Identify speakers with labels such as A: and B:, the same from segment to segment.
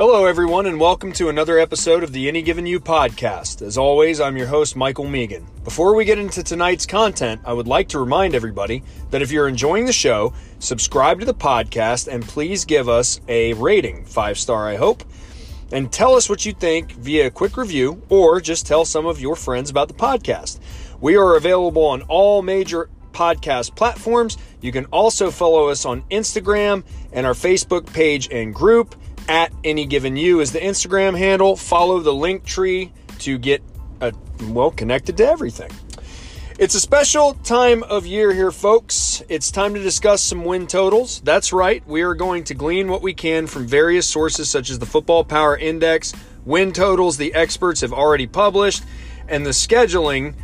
A: Hello, everyone, and welcome to another episode of the Any Given You podcast. As always, I'm your host, Michael Megan. Before we get into tonight's content, I would like to remind everybody that if you're enjoying the show, subscribe to the podcast and please give us a rating, five star, I hope, and tell us what you think via a quick review or just tell some of your friends about the podcast. We are available on all major podcast platforms. You can also follow us on Instagram and our Facebook page and group at any given you is the Instagram handle. Follow the link tree to get a, well connected to everything. It's a special time of year here, folks. It's time to discuss some win totals. That's right, we are going to glean what we can from various sources such as the Football Power Index, win totals the experts have already published, and the scheduling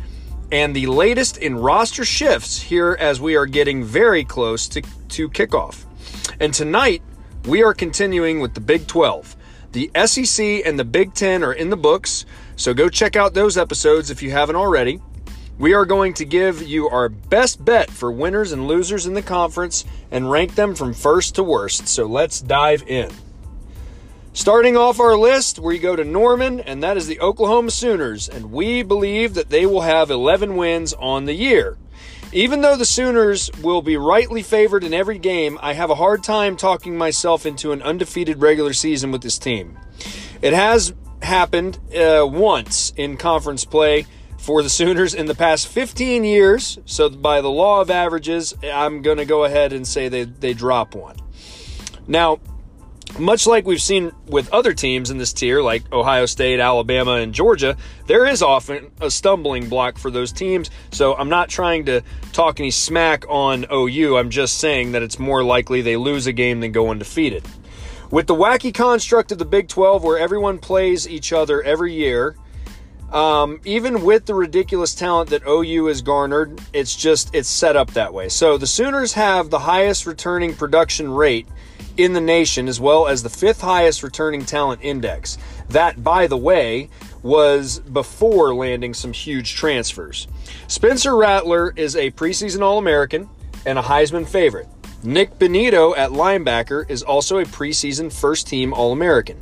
A: and the latest in roster shifts here as we are getting very close to, to kickoff. And tonight, we are continuing with the Big 12. The SEC and the Big 10 are in the books, so go check out those episodes if you haven't already. We are going to give you our best bet for winners and losers in the conference and rank them from first to worst. So let's dive in. Starting off our list, we go to Norman, and that is the Oklahoma Sooners, and we believe that they will have 11 wins on the year. Even though the Sooners will be rightly favored in every game, I have a hard time talking myself into an undefeated regular season with this team. It has happened uh, once in conference play for the Sooners in the past 15 years. So, by the law of averages, I'm going to go ahead and say they, they drop one. Now, much like we've seen with other teams in this tier, like Ohio State, Alabama, and Georgia, there is often a stumbling block for those teams. So I'm not trying to talk any smack on OU. I'm just saying that it's more likely they lose a game than go undefeated. With the wacky construct of the Big 12, where everyone plays each other every year, um, even with the ridiculous talent that OU has garnered, it's just it's set up that way. So the Sooners have the highest returning production rate in the nation, as well as the fifth highest returning talent index. That, by the way, was before landing some huge transfers. Spencer Rattler is a preseason All American and a Heisman favorite. Nik Bonitto at linebacker is also a preseason first team All American.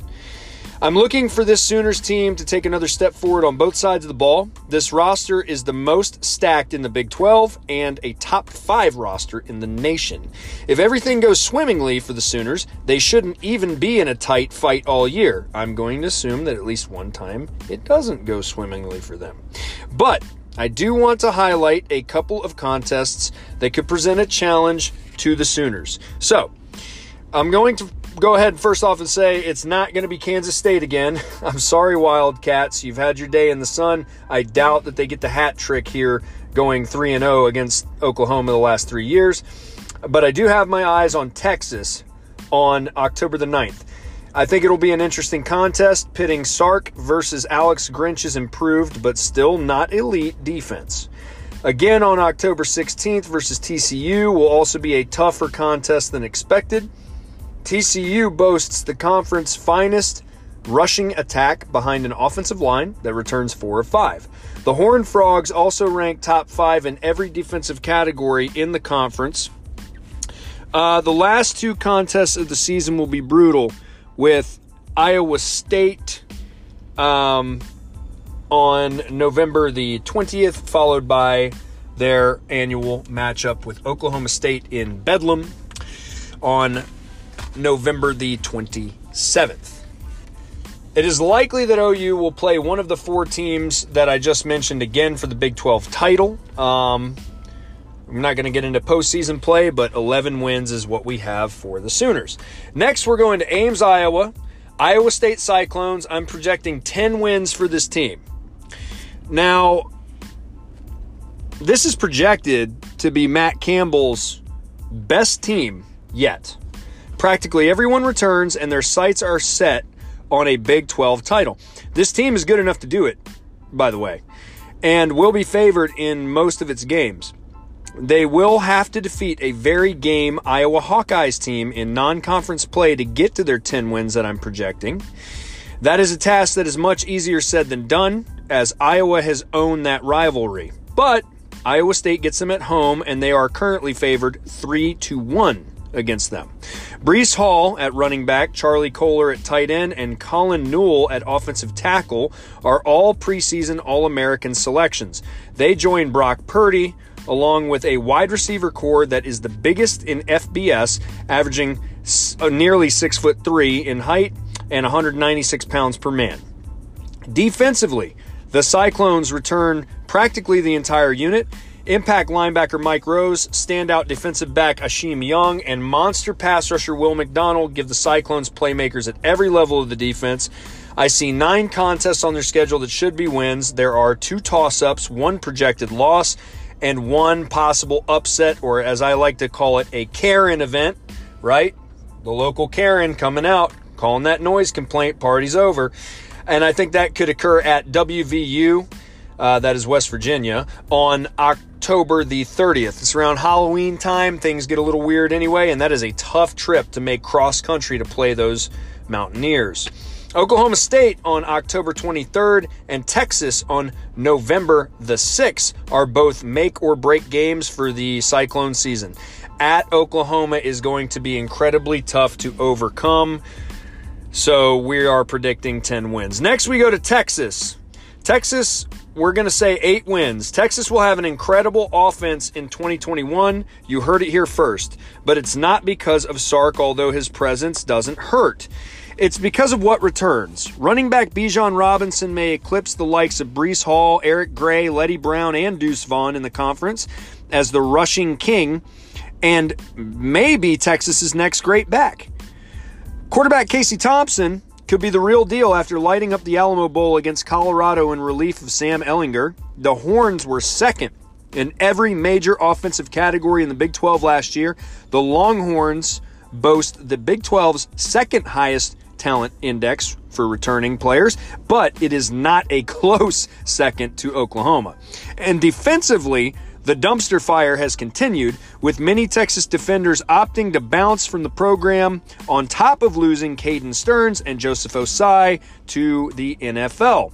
A: I'm looking for this Sooners team to take another step forward on both sides of the ball. This roster is the most stacked in the Big 12 and a top five roster in the nation. If everything goes swimmingly for the Sooners, they shouldn't even be in a tight fight all year. I'm going to assume that at least one time it doesn't go swimmingly for them. But I do want to highlight a couple of contests that could present a challenge to the Sooners. So, I'm going to go ahead first off and say it's not going to be Kansas State again. I'm sorry, Wildcats. You've had your day in the sun. I doubt that they get the hat trick here going 3 and 0 against Oklahoma the last three years. But I do have my eyes on Texas on October the 9th. I think it'll be an interesting contest pitting Sark versus Alex Grinch's improved but still not elite defense. Again on October 16th versus TCU will also be a tougher contest than expected. TCU boasts the conference finest rushing attack behind an offensive line that returns four of five. The Horned Frogs also rank top five in every defensive category in the conference. Uh, the last two contests of the season will be brutal with Iowa State um, on November the 20th, followed by their annual matchup with Oklahoma State in Bedlam on November the 27th. It is likely that OU will play one of the four teams that I just mentioned again for the Big 12 title. Um, I'm not going to get into postseason play, but 11 wins is what we have for the Sooners. Next, we're going to Ames, Iowa. Iowa State Cyclones. I'm projecting 10 wins for this team. Now, this is projected to be Matt Campbell's best team yet. Practically everyone returns, and their sights are set on a Big 12 title. This team is good enough to do it, by the way, and will be favored in most of its games. They will have to defeat a very game Iowa Hawkeyes team in non conference play to get to their 10 wins that I'm projecting. That is a task that is much easier said than done, as Iowa has owned that rivalry. But Iowa State gets them at home, and they are currently favored 3 to 1 against them. Breece Hall at running back, Charlie Kolar at tight end, and Colin Newell at offensive tackle are all preseason All American selections. They join Brock Purdy along with a wide receiver corps that is the biggest in FBS, averaging uh, nearly six foot three in height and 196 pounds per man. Defensively, the Cyclones return practically the entire unit. Impact linebacker Mike Rose, standout defensive back Isheem Young, and monster pass rusher Will McDonald give the Cyclones playmakers at every level of the defense. I see nine contests on their schedule that should be wins. There are two toss ups, one projected loss, and one possible upset, or as I like to call it, a Karen event, right? The local Karen coming out, calling that noise complaint, party's over. And I think that could occur at WVU, uh, that is West Virginia, on October the 30th. It's around Halloween time. Things get a little weird anyway, and that is a tough trip to make cross country to play those Mountaineers. Oklahoma State on October 23rd and Texas on November the 6th are both make or break games for the Cyclone season. At Oklahoma is going to be incredibly tough to overcome. So we are predicting 10 wins. Next, we go to Texas. Texas, we're going to say eight wins. Texas will have an incredible offense in 2021. You heard it here first. But it's not because of Sark, although his presence doesn't hurt. It's because of what returns. Running back Bijan Robinson may eclipse the likes of Breece Hall, Eric Gray, Leddie Brown, and Deuce Vaughn in the conference as the rushing king, and maybe Texas's next great back. Quarterback Casey Thompson could be the real deal after lighting up the Alamo Bowl against Colorado in relief of Sam Ehlinger. The Horns were second in every major offensive category in the Big 12 last year. The Longhorns boast the Big 12's second highest talent index for returning players, but it is not a close second to Oklahoma. And defensively, the dumpster fire has continued, with many Texas defenders opting to bounce from the program on top of losing Caden Sterns and Joseph Ossai to the NFL.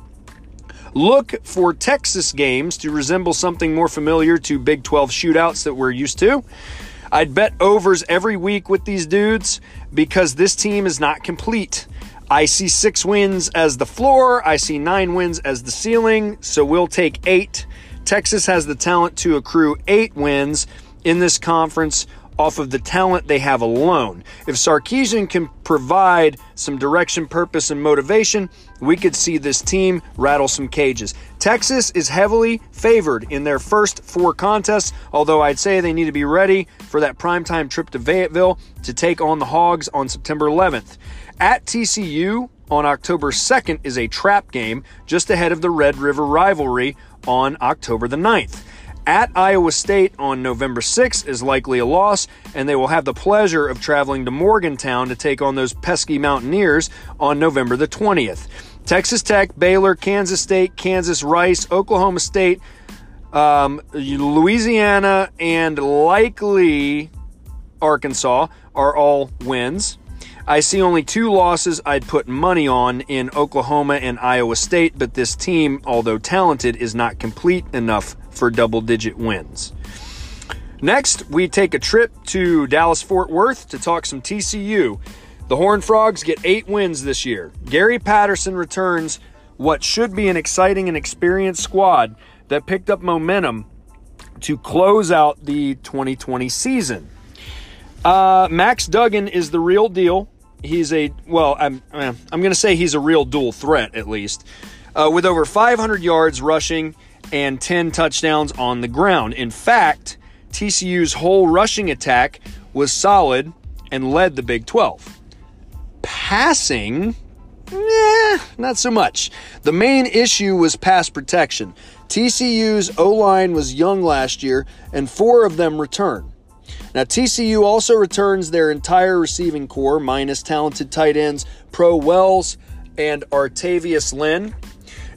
A: Look for Texas games to resemble something more familiar to Big 12 shootouts that we're used to. I'd bet overs every week with these dudes because this team is not complete. I see six wins as the floor. I see nine wins as the ceiling. So we'll take eight. Texas has the talent to accrue eight wins in this conference off of the talent they have alone. If Sarkisian can provide some direction, purpose, and motivation, we could see this team rattle some cages. Texas is heavily favored in their first four contests, although I'd say they need to be ready for that primetime trip to Fayetteville to take on the Hogs on September 11th. At TCU on October 2nd is a trap game just ahead of the Red River rivalry on October the 9th. At Iowa State on November 6th is likely a loss, and they will have the pleasure of traveling to Morgantown to take on those pesky Mountaineers on November the 20th. Texas Tech, Baylor, Kansas State, Kansas, Rice, Oklahoma State, um, Louisiana, and likely Arkansas are all wins. I see only two losses I'd put money on in Oklahoma and Iowa State, but this team, although talented, is not complete enough for double digit wins. Next, we take a trip to Dallas Fort Worth to talk some TCU. The Horned Frogs get eight wins this year. Gary Patterson returns what should be an exciting and experienced squad that picked up momentum to close out the 2020 season. Uh, Max Duggan is the real deal. He's a well, I'm I'm going to say he's a real dual threat at least, uh, with over 500 yards rushing and 10 touchdowns on the ground. In fact, TCU's whole rushing attack was solid and led the Big 12. Passing, eh, not so much. The main issue was pass protection. TCU's O line was young last year, and four of them returned. Now, TCU also returns their entire receiving corps, minus talented tight ends Pro Wells and Artayvious Lynn.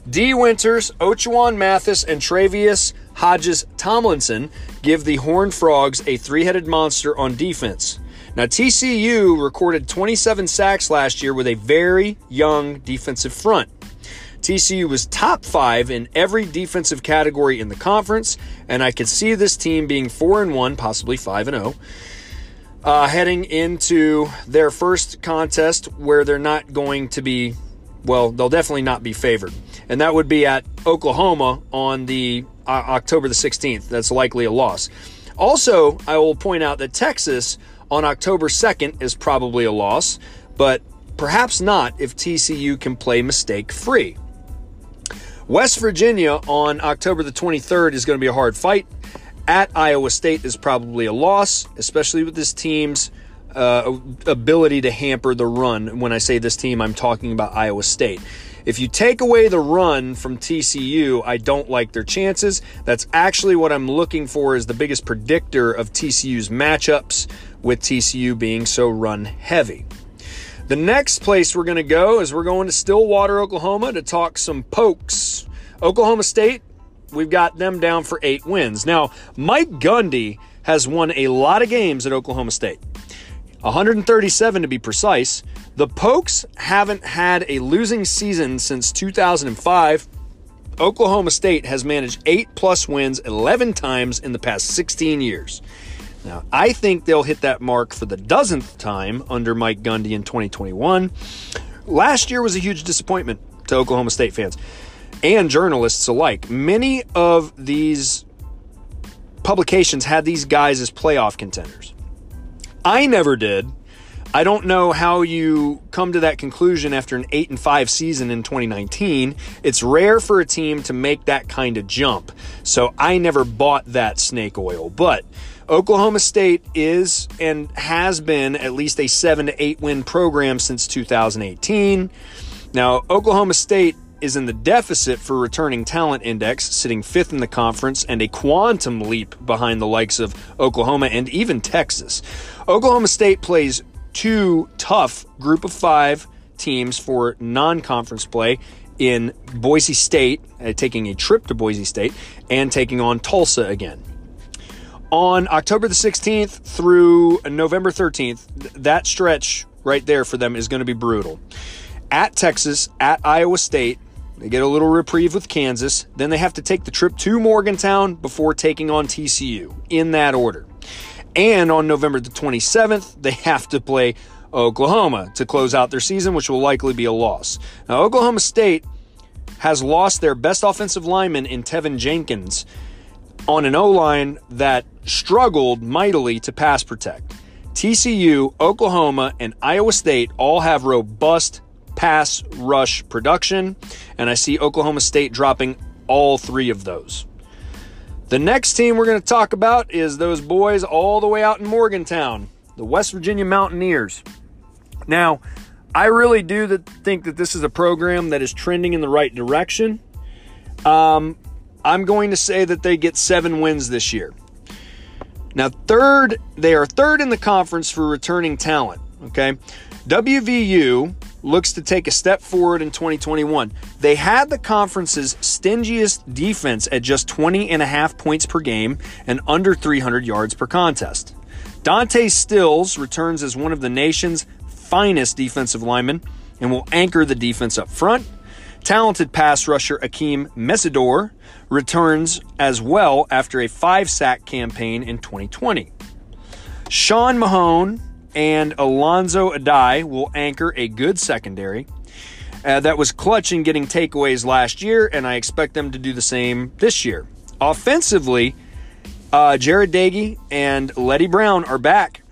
A: Dee Winters, Ochaun Mathis, and Tre'Vius Hodges Tomlinson give the Horned Frogs a three headed monster on defense. Now, TCU recorded 27 sacks last year with a very young defensive front. TCU was top five in every defensive category in the conference, and I could see this team being four and one, possibly five and zero. uh, heading into their first contest where they're not going to be, well, they'll definitely not be favored. And that would be at Oklahoma on the uh, October the 16th. That's likely a loss. Also, I will point out that Texas on October 2nd is probably a loss, but perhaps not if TCU can play mistake free. West Virginia on October the 23rd is going to be a hard fight. At Iowa State is probably a loss, especially with this team's uh, ability to hamper the run. When I say this team, I'm talking about Iowa State. If you take away the run from TCU, I don't like their chances. That's actually what I'm looking for as the biggest predictor of TCU's matchups, with TCU being so run heavy. The next place we're going to go is we're going to Stillwater, Oklahoma to talk some pokes. Oklahoma State, we've got them down for eight wins. Now, Mike Gundy has won a lot of games at Oklahoma State, 137 to be precise. The Pokes haven't had a losing season since 2005. Oklahoma State has managed eight plus wins 11 times in the past 16 years. Now, I think they'll hit that mark for the dozenth time under Mike Gundy in 2021. Last year was a huge disappointment to Oklahoma State fans and journalists alike. Many of these publications had these guys as playoff contenders. I never did. I don't know how you come to that conclusion after an 8 and 5 season in 2019. It's rare for a team to make that kind of jump. So I never bought that snake oil. But Oklahoma State is and has been at least a 7 to 8 win program since 2018. Now, Oklahoma State is in the deficit for returning talent index, sitting fifth in the conference and a quantum leap behind the likes of Oklahoma and even Texas. Oklahoma State plays two tough group of five teams for non conference play in Boise State, uh, taking a trip to Boise State, and taking on Tulsa again. On October the 16th through November 13th, that stretch right there for them is going to be brutal. At Texas, at Iowa State, they get a little reprieve with Kansas. Then they have to take the trip to Morgantown before taking on TCU in that order. And on November the 27th, they have to play Oklahoma to close out their season, which will likely be a loss. Now, Oklahoma State has lost their best offensive lineman in Teven Jenkins on an O line that struggled mightily to pass protect. TCU, Oklahoma, and Iowa State all have robust pass rush production, and I see Oklahoma State dropping all three of those. The next team we're going to talk about is those boys all the way out in Morgantown, the West Virginia Mountaineers. Now, I really do think that this is a program that is trending in the right direction. Um, I'm going to say that they get seven wins this year. Now, third, they are third in the conference for returning talent. Okay. WVU looks to take a step forward in 2021. They had the conference's stingiest defense at just 20 and a half points per game and under 300 yards per contest. Dante Stills returns as one of the nation's finest defensive linemen and will anchor the defense up front. Talented pass rusher Akeem Mesidor returns as well after a five sack campaign in 2020. Sean Mahone and Alonzo Addae will anchor a good secondary. Uh, that was clutch in getting takeaways last year, and I expect them to do the same this year. Offensively, uh, Jarret Doege and Leddie Brown are back.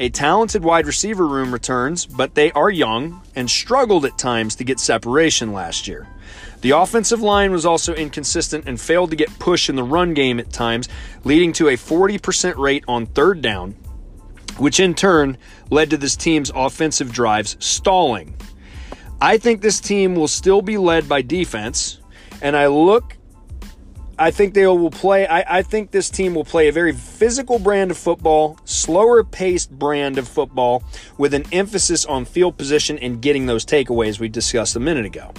A: A talented wide receiver room returns, but they are young and struggled at times to get separation last year. The offensive line was also inconsistent and failed to get push in the run game at times, leading to a 40% rate on third down which in turn led to this team's offensive drives stalling. I think this team will still be led by defense, and I look I think they will play. I, I, think this team will play a very physical brand of football, slower paced brand of football, with an emphasis on field position and getting those takeaways we discussed a minute ago.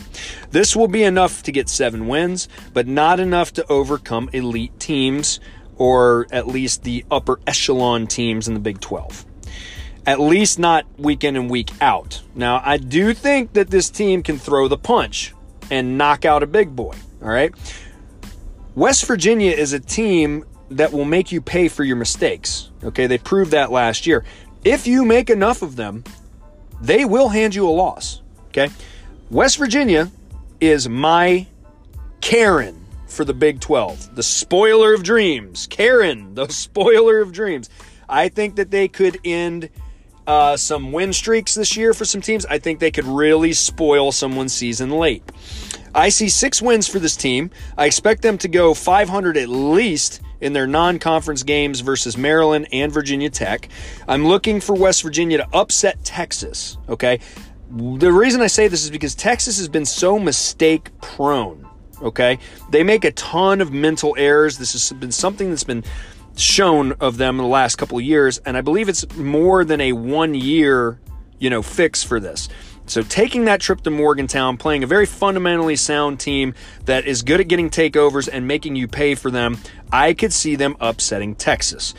A: This will be enough to get seven wins, but not enough to overcome elite teams or at least the upper echelon teams in the Big 12. At least not week in and week out. Now, I do think that this team can throw the punch and knock out a big boy. All right. West Virginia is a team that will make you pay for your mistakes. Okay. They proved that last year. if you make enough of them, they will hand you a loss. Okay. West Virginia is my Karen for the Big 12. The spoiler of dreams. Karen, the spoiler of dreams. I think that they could end uh, some win streaks this year for some teams. I think they could really spoil someone's season late. I see six wins for this team. I expect them to go 500 at least in their non conference games versus Maryland and Virginia Tech. I'm looking for West Virginia to upset Texas, okay? The reason I say this is because Texas has been so mistake prone, okay? They make a ton of mental errors. This has been something that's been shown of them in the last couple of years, and I believe it's more than a one year, you know, fix for this. So taking that trip to Morgantown, playing a very fundamentally sound team that is good at getting takeovers and making you pay for them, I could see them upsetting Texas.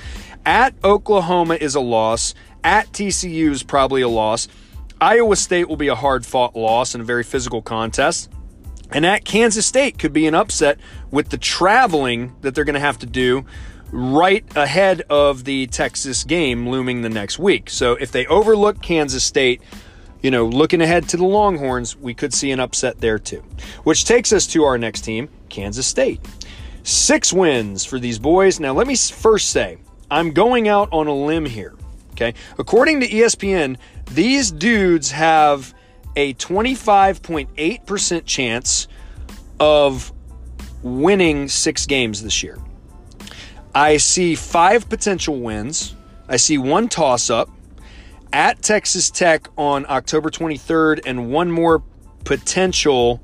A: At Oklahoma is a loss. At TCU is probably a loss. Iowa State will be a hard fought loss in a very physical contest. And at Kansas State could be an upset with the traveling that they're going to have to do right ahead of the Texas game looming the next week. So if they overlook Kansas State, you know, looking ahead to the Longhorns, we could see an upset there too. Which takes us to our next team, Kansas State. Six wins for these boys. Now, let me first say, I'm going out on a limb here. Okay. According to ESPN, these dudes have a 25.8% chance of winning six games this year. I see five potential wins. I see one toss up at Texas Tech on October 23rd, and one more potential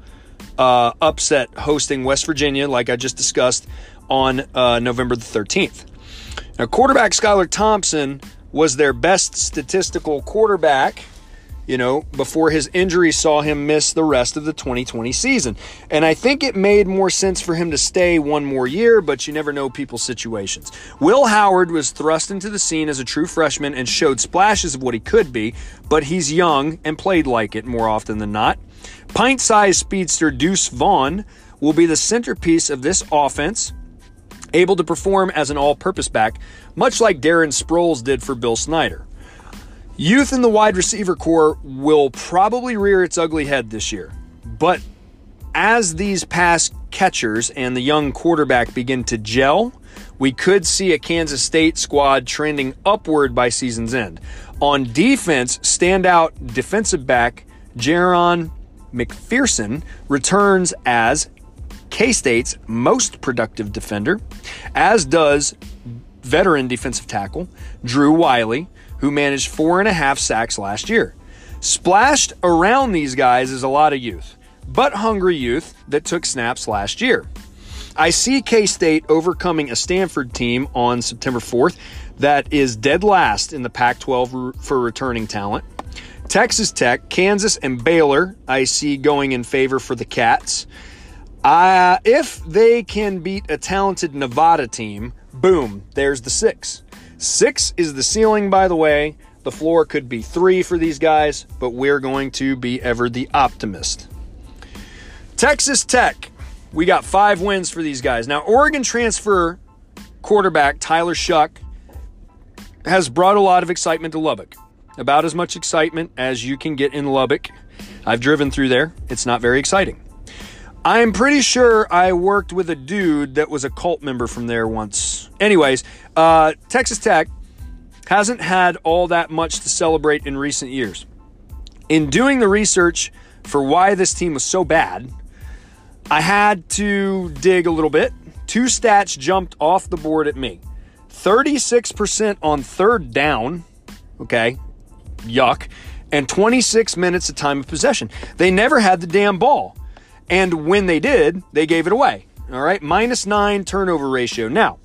A: uh, upset hosting West Virginia, like I just discussed, on uh, November the 13th. Now, quarterback Skylar Thompson was their best statistical quarterback you know, before his injury saw him miss the rest of the 2020 season. And I think it made more sense for him to stay one more year, but you never know people's situations. Will Howard was thrust into the scene as a true freshman and showed splashes of what he could be, but he's young and played like it more often than not. Pint sized speedster Deuce Vaughn will be the centerpiece of this offense, able to perform as an all purpose back, much like Darren Sproles did for Bill Snyder. Youth in the wide receiver corps will probably rear its ugly head this year. But as these pass catchers and the young quarterback begin to gel, we could see a Kansas State squad trending upward by season's end. On defense, standout defensive back Jahron McPherson returns as K State's most productive defender, as does veteran defensive tackle Drew Wiley, who managed four and a half sacks last year. Splashed around these guys is a lot of youth, but hungry youth that took snaps last year. I see K State overcoming a Stanford team on September 4th that is dead last in the Pac 12 for returning talent. Texas Tech, Kansas, and Baylor, I see going in favor for the Cats. Uh, if they can beat a talented Nevada team, boom, there's the six. Six is the ceiling, by the way. The floor could be three for these guys, but we're going to be ever the optimist. Texas Tech, we got five wins for these guys. Now, Oregon transfer quarterback Tyler Shough has brought a lot of excitement to Lubbock. About as much excitement as you can get in Lubbock. I've driven through there, it's not very exciting. I'm pretty sure I worked with a dude that was a cult member from there once. Anyways, uh, Texas Tech hasn't had all that much to celebrate in recent years. In doing the research for why this team was so bad, I had to dig a little bit. Two stats jumped off the board at me 36% on third down, okay, yuck, and 26 minutes of time of possession. They never had the damn ball. And when they did, they gave it away. All right, minus nine turnover ratio. Now,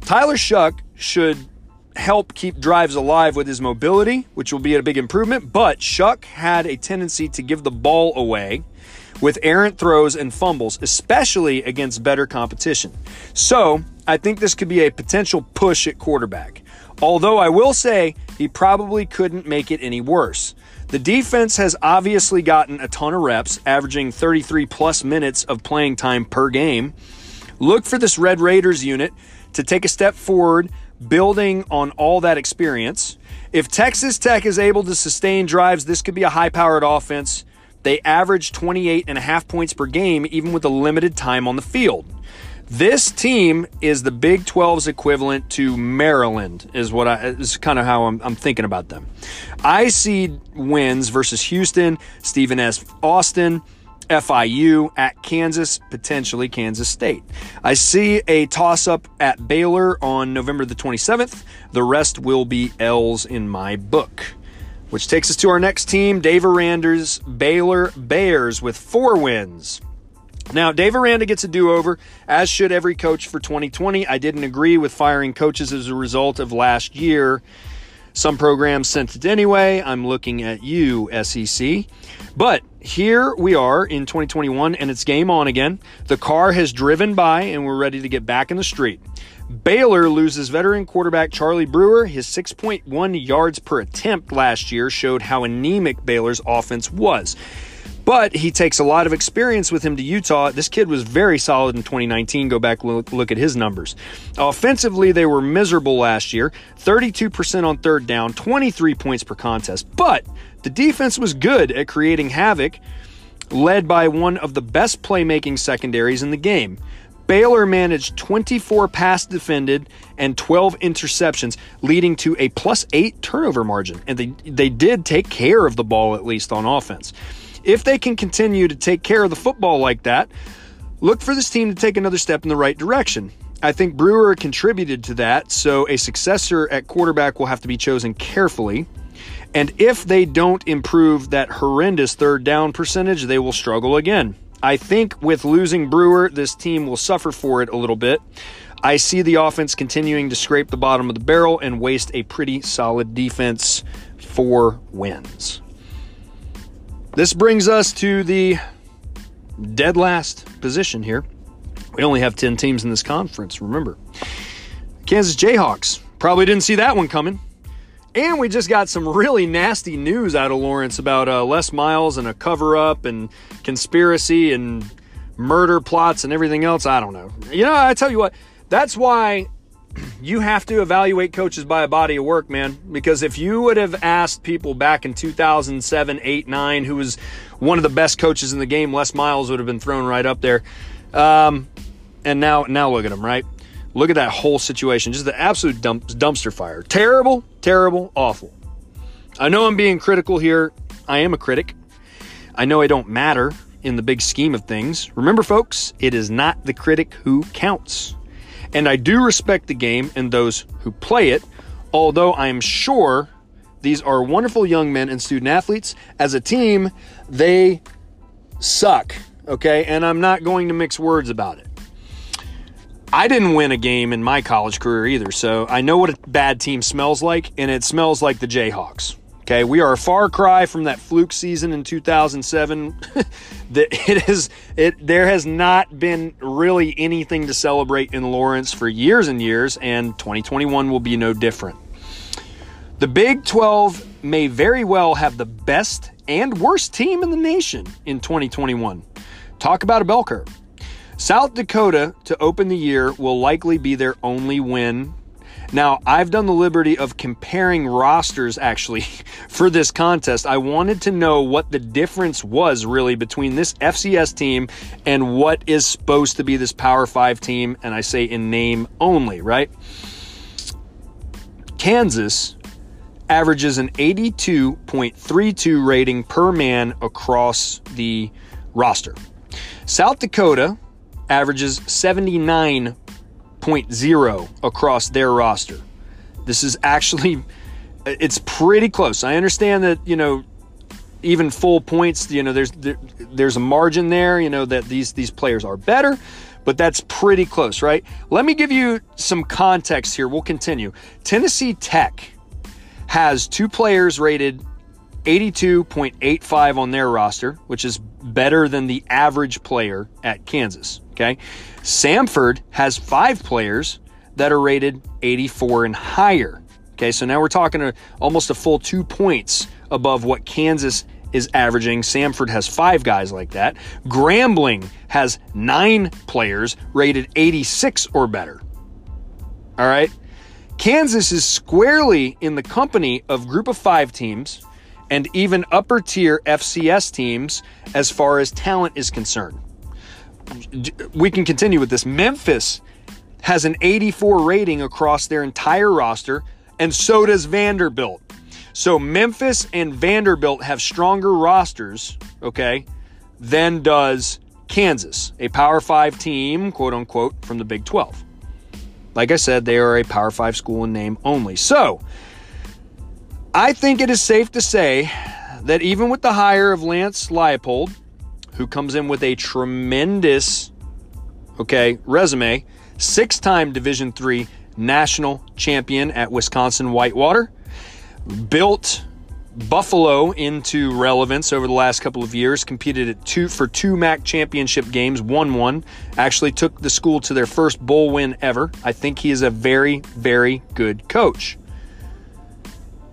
A: Tyler Shough should help keep drives alive with his mobility, which will be a big improvement. But Shough had a tendency to give the ball away with errant throws and fumbles, especially against better competition. So I think this could be a potential push at quarterback. Although I will say he probably couldn't make it any worse. The defense has obviously gotten a ton of reps, averaging 33 plus minutes of playing time per game. Look for this Red Raiders unit to take a step forward, building on all that experience. If Texas Tech is able to sustain drives, this could be a high powered offense. They average 28 and a half points per game, even with a limited time on the field. This team is the Big 12's equivalent to Maryland, is what I is kind of how I'm, I'm thinking about them. I see wins versus Houston, Stephen F. Austin, FIU at Kansas, potentially Kansas State. I see a toss up at Baylor on November the 27th. The rest will be L's in my book. Which takes us to our next team, Dave Aranda's Baylor Bears with four wins. Now, Dave Aranda gets a do over, as should every coach for 2020. I didn't agree with firing coaches as a result of last year. Some programs sent it anyway. I'm looking at you, SEC. But here we are in 2021, and it's game on again. The car has driven by, and we're ready to get back in the street. Baylor loses veteran quarterback Charlie Brewer. His 6.1 yards per attempt last year showed how anemic Baylor's offense was. But he takes a lot of experience with him to Utah. This kid was very solid in 2019. Go back look, look at his numbers. Offensively, they were miserable last year. 32% on third down, 23 points per contest. But the defense was good at creating havoc, led by one of the best playmaking secondaries in the game. Baylor managed 24 pass defended and 12 interceptions, leading to a plus eight turnover margin. And they, they did take care of the ball, at least on offense. If they can continue to take care of the football like that, look for this team to take another step in the right direction. I think Brewer contributed to that, so a successor at quarterback will have to be chosen carefully. And if they don't improve that horrendous third down percentage, they will struggle again. I think with losing Brewer, this team will suffer for it a little bit. I see the offense continuing to scrape the bottom of the barrel and waste a pretty solid defense. for wins. This brings us to the dead last position here. We only have 10 teams in this conference, remember. Kansas Jayhawks. Probably didn't see that one coming. And we just got some really nasty news out of Lawrence about uh, Les Miles and a cover up and conspiracy and murder plots and everything else. I don't know. You know, I tell you what, that's why you have to evaluate coaches by a body of work, man. Because if you would have asked people back in 2007, 8, 9, who was one of the best coaches in the game, Les Miles would have been thrown right up there. Um, and now, now look at him, right? Look at that whole situation. Just the absolute dump, dumpster fire. Terrible, terrible, awful. I know I'm being critical here. I am a critic. I know I don't matter in the big scheme of things. Remember, folks, it is not the critic who counts. And I do respect the game and those who play it, although I am sure these are wonderful young men and student athletes. As a team, they suck, okay? And I'm not going to mix words about it. I didn't win a game in my college career either, so I know what a bad team smells like, and it smells like the Jayhawks. Okay, we are a far cry from that fluke season in 2007. that it is it there has not been really anything to celebrate in Lawrence for years and years and 2021 will be no different. The Big 12 may very well have the best and worst team in the nation in 2021. Talk about a bell curve. South Dakota to open the year will likely be their only win now, I've done the liberty of comparing rosters actually for this contest. I wanted to know what the difference was really between this FCS team and what is supposed to be this Power 5 team, and I say in name only, right? Kansas averages an 82.32 rating per man across the roster. South Dakota averages 79 0.0 across their roster. This is actually it's pretty close. I understand that, you know, even full points, you know, there's there, there's a margin there, you know, that these these players are better, but that's pretty close, right? Let me give you some context here. We'll continue. Tennessee Tech has two players rated 82.85 on their roster, which is better than the average player at Kansas. Okay. Samford has five players that are rated 84 and higher. Okay. So now we're talking a, almost a full two points above what Kansas is averaging. Samford has five guys like that. Grambling has nine players rated 86 or better. All right. Kansas is squarely in the company of group of five teams and even upper tier FCS teams as far as talent is concerned. We can continue with this. Memphis has an 84 rating across their entire roster, and so does Vanderbilt. So Memphis and Vanderbilt have stronger rosters, okay, than does Kansas, a Power 5 team, quote unquote, from the Big 12. Like I said, they are a Power 5 school in name only. So, I think it is safe to say that even with the hire of Lance Leipold, who comes in with a tremendous, okay, resume, six-time Division Three national champion at Wisconsin Whitewater, built Buffalo into relevance over the last couple of years, competed at two for two MAC championship games, won one, actually took the school to their first bowl win ever. I think he is a very, very good coach.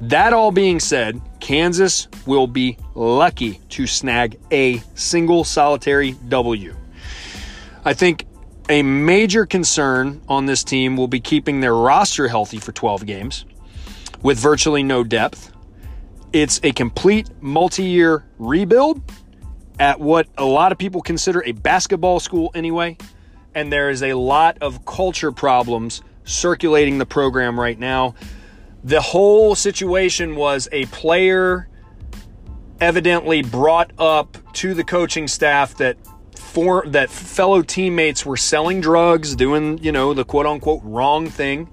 A: That all being said, Kansas will be lucky to snag a single solitary W. I think a major concern on this team will be keeping their roster healthy for 12 games with virtually no depth. It's a complete multi year rebuild at what a lot of people consider a basketball school anyway. And there is a lot of culture problems circulating the program right now the whole situation was a player evidently brought up to the coaching staff that for that fellow teammates were selling drugs, doing, you know, the quote unquote wrong thing.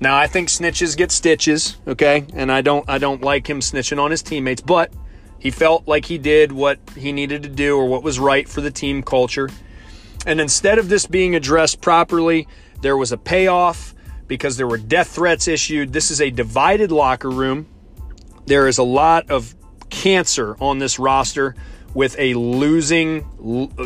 A: Now I think snitches get stitches, okay? And I don't I don't like him snitching on his teammates, but he felt like he did what he needed to do or what was right for the team culture. And instead of this being addressed properly, there was a payoff because there were death threats issued. This is a divided locker room. There is a lot of cancer on this roster with a losing,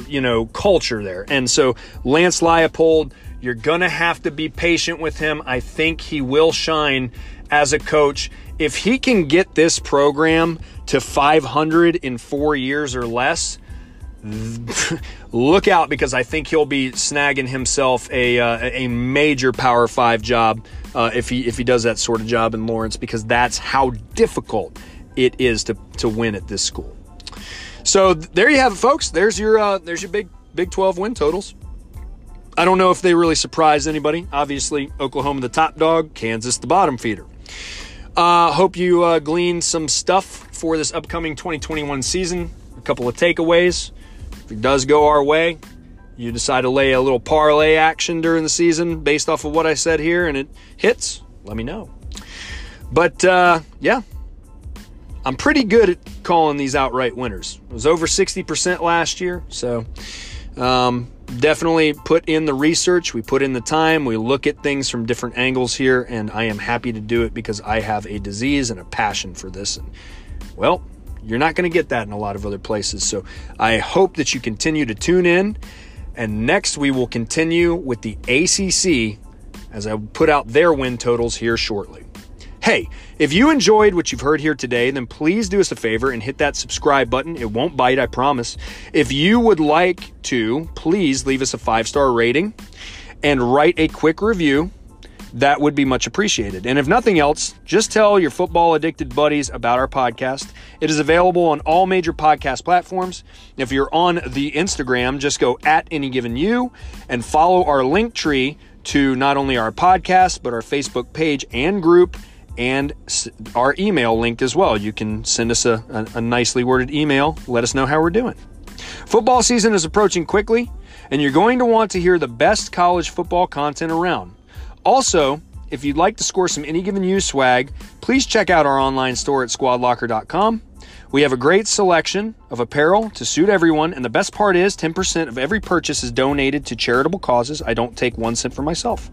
A: you know, culture there. And so Lance Leipold, you're going to have to be patient with him. I think he will shine as a coach. If he can get this program to 500 in 4 years or less, look out because I think he'll be snagging himself a uh, a major Power Five job uh, if he if he does that sort of job in Lawrence because that's how difficult it is to to win at this school. So there you have it, folks. There's your uh, there's your big Big 12 win totals. I don't know if they really surprised anybody. Obviously, Oklahoma the top dog, Kansas the bottom feeder. Uh, hope you uh, gleaned some stuff for this upcoming 2021 season. A couple of takeaways. It does go our way, you decide to lay a little parlay action during the season based off of what I said here and it hits, let me know. But uh, yeah, I'm pretty good at calling these outright winners. It was over 60% last year, so um, definitely put in the research. We put in the time. We look at things from different angles here, and I am happy to do it because I have a disease and a passion for this. And well, you're not going to get that in a lot of other places. So I hope that you continue to tune in. And next, we will continue with the ACC as I put out their win totals here shortly. Hey, if you enjoyed what you've heard here today, then please do us a favor and hit that subscribe button. It won't bite, I promise. If you would like to, please leave us a five star rating and write a quick review that would be much appreciated. And if nothing else, just tell your football addicted buddies about our podcast. It is available on all major podcast platforms. If you're on the Instagram, just go at any given you and follow our link tree to not only our podcast, but our Facebook page and group and our email link as well. You can send us a, a, a nicely worded email. Let us know how we're doing. Football season is approaching quickly, and you're going to want to hear the best college football content around. Also, if you'd like to score some any given you swag, please check out our online store at squadlocker.com. We have a great selection of apparel to suit everyone, and the best part is 10% of every purchase is donated to charitable causes. I don't take one cent for myself.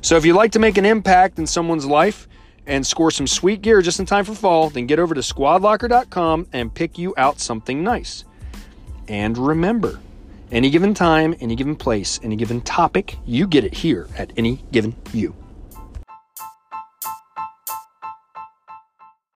A: So if you'd like to make an impact in someone's life and score some sweet gear just in time for fall, then get over to squadlocker.com and pick you out something nice. And remember, any given time, any given place, any given topic, you get it here at any given you.